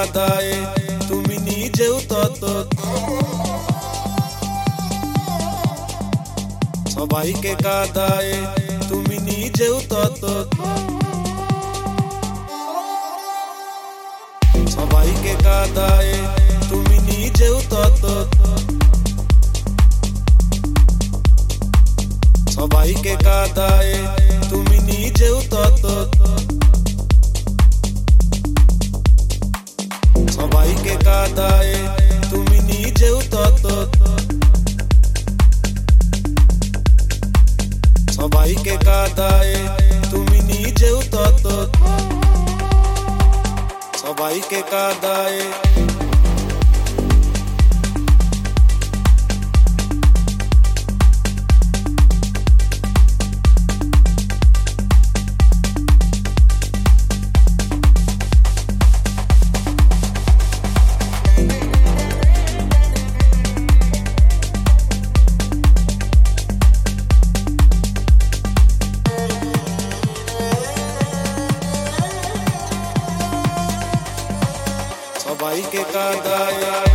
plata সবাইকে কাদায় তুমি নিজেও তত সবাইকে কাদায় Kadaya.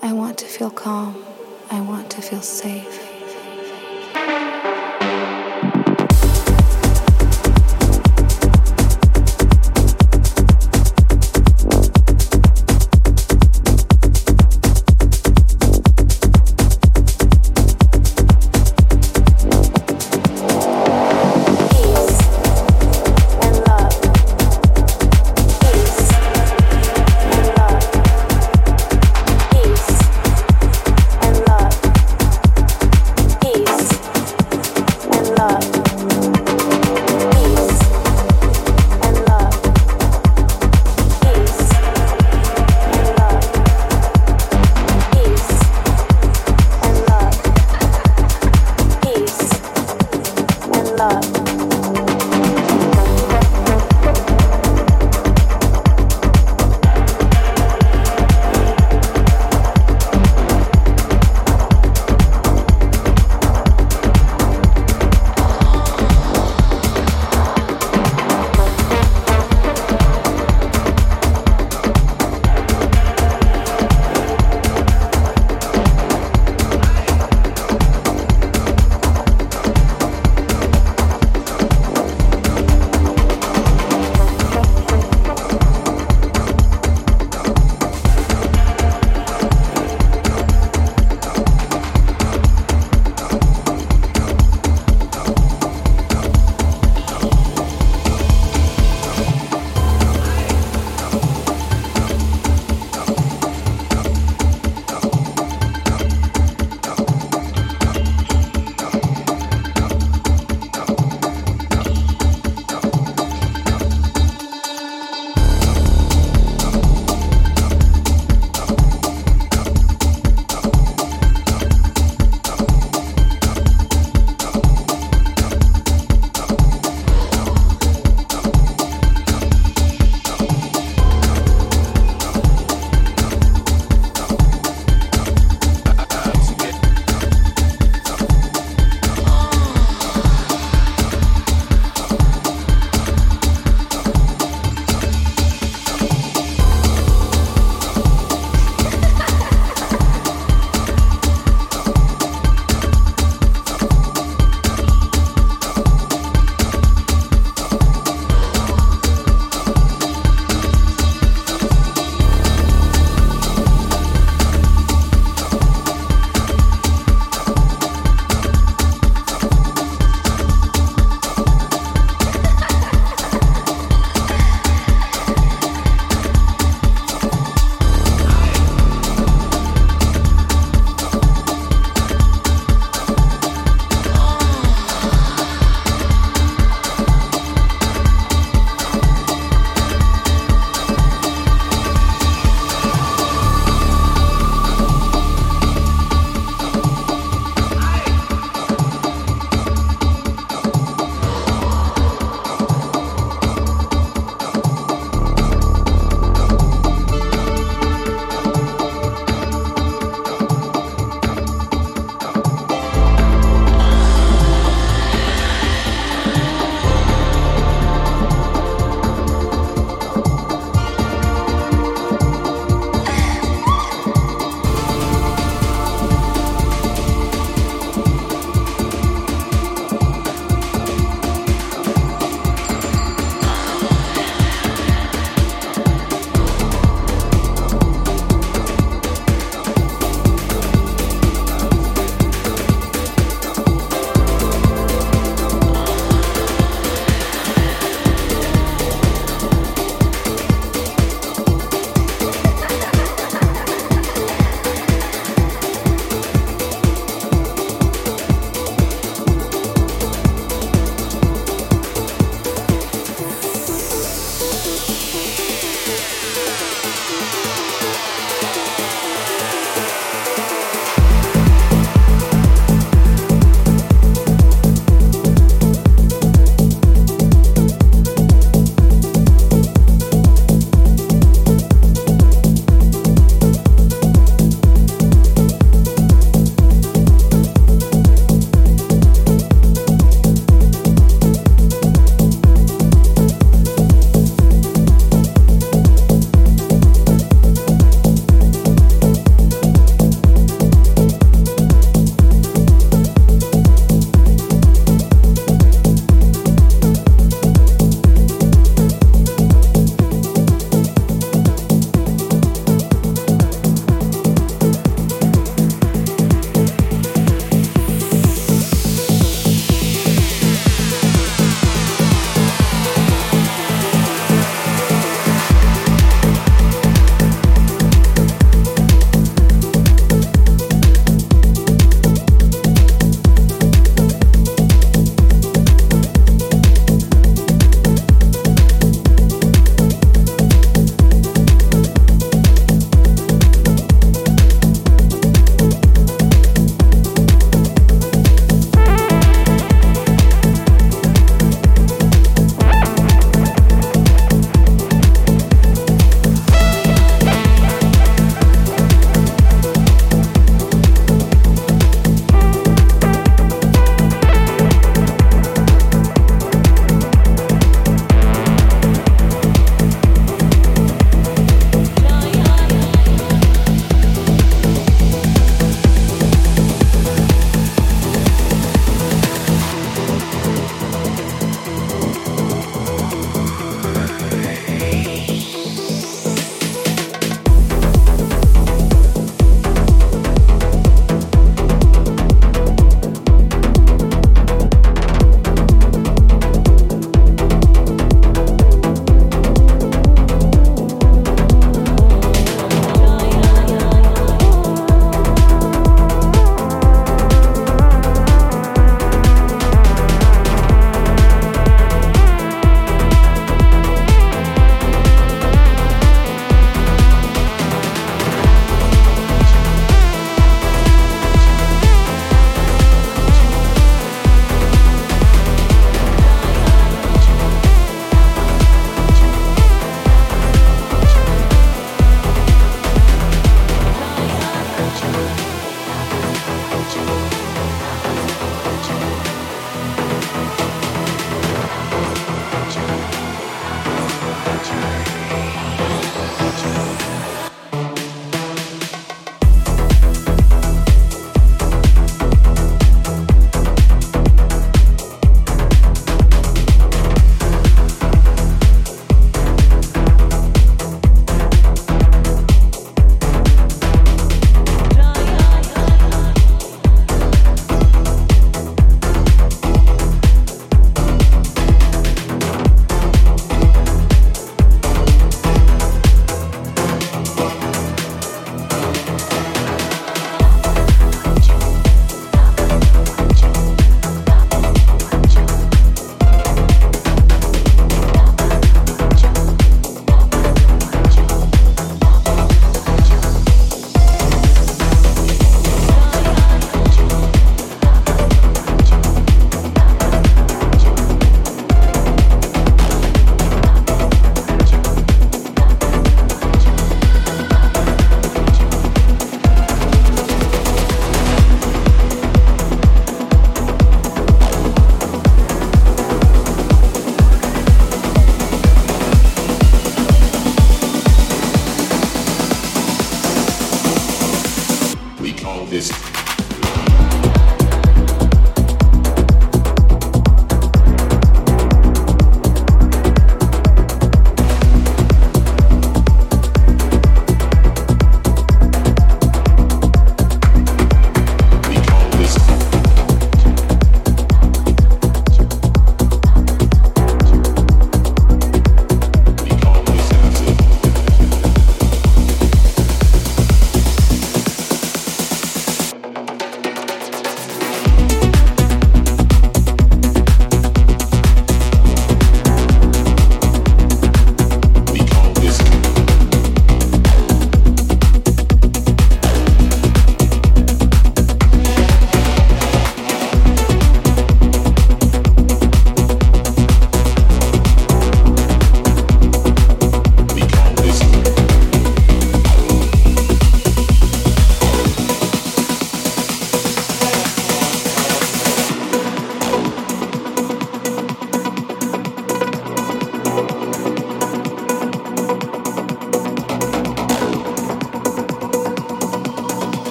I want to feel calm. I want to feel safe.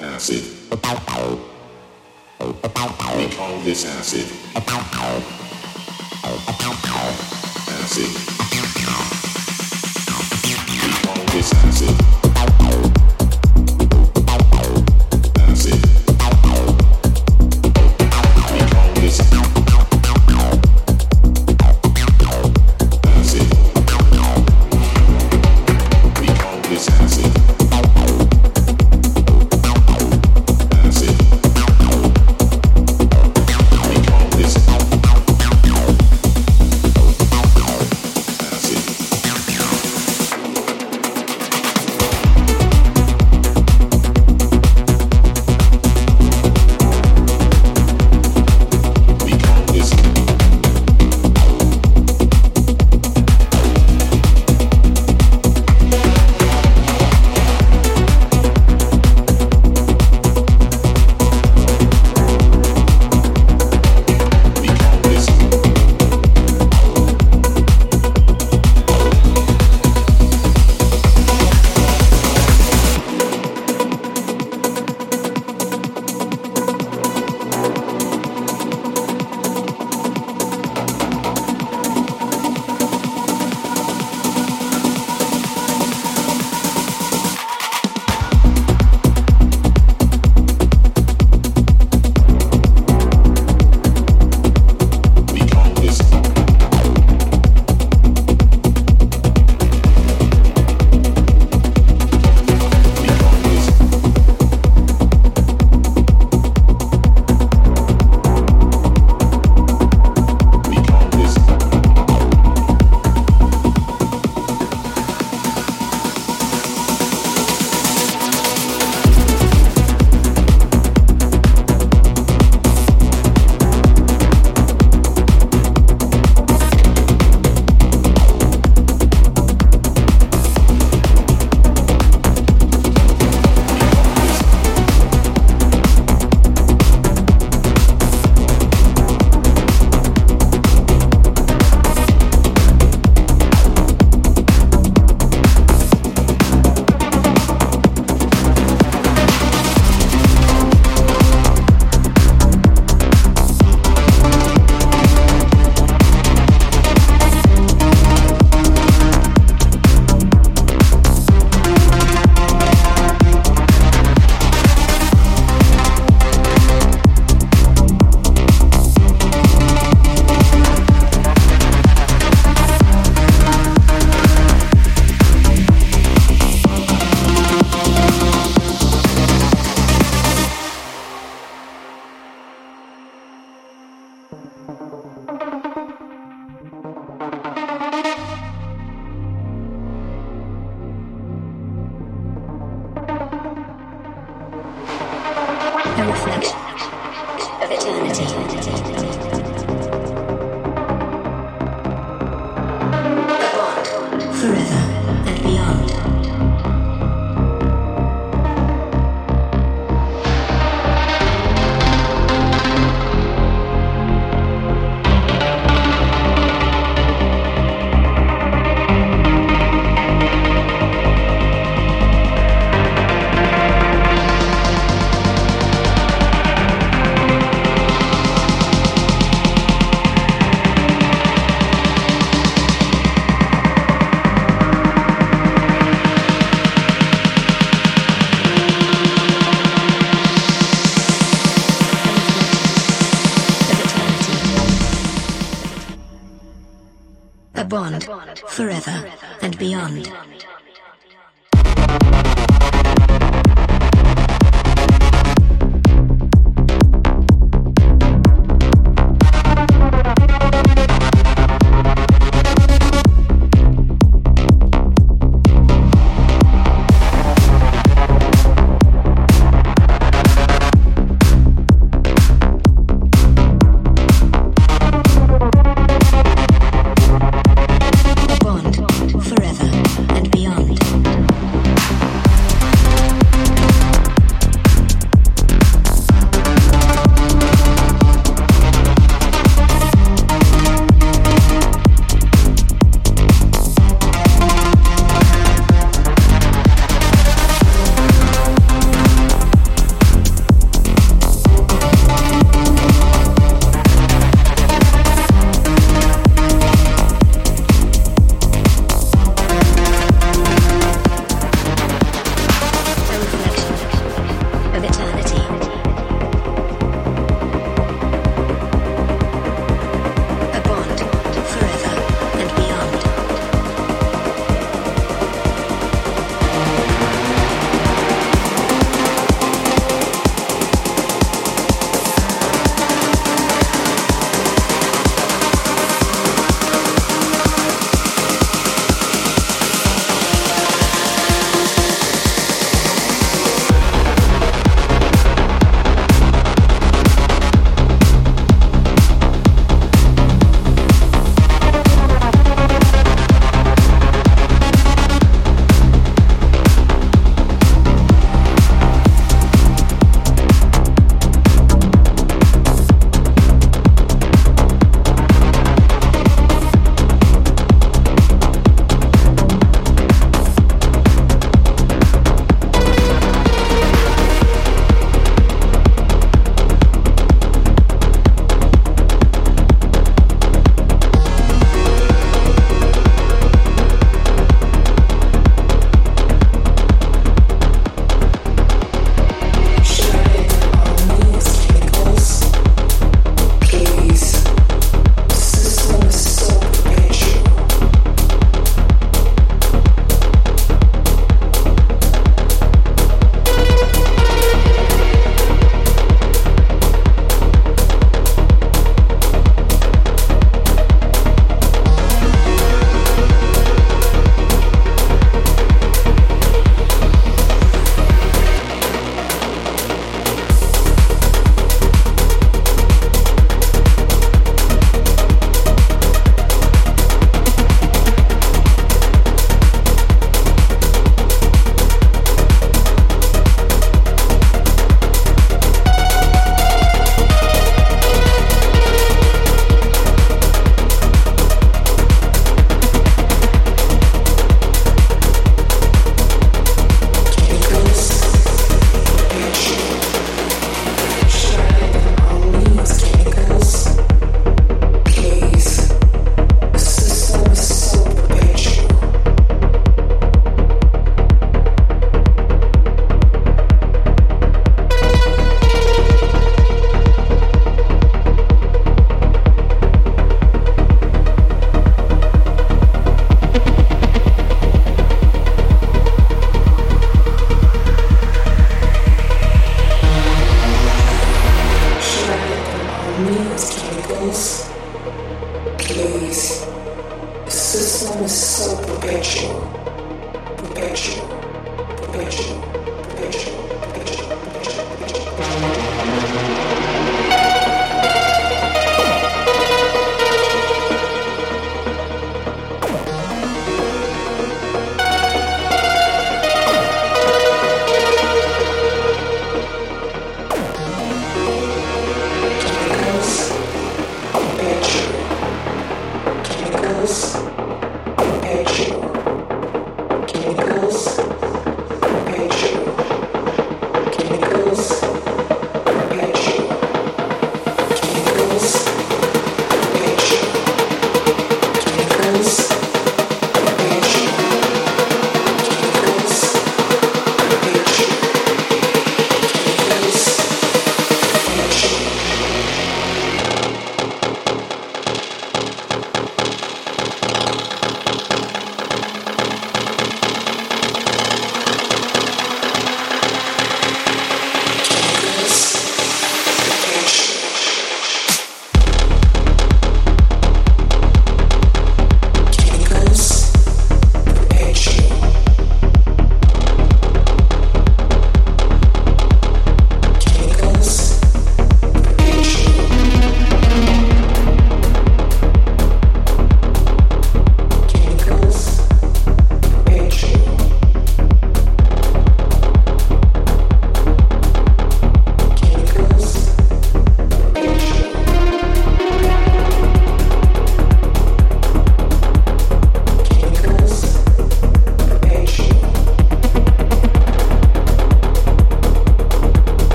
Acid. We call this acid. Acid.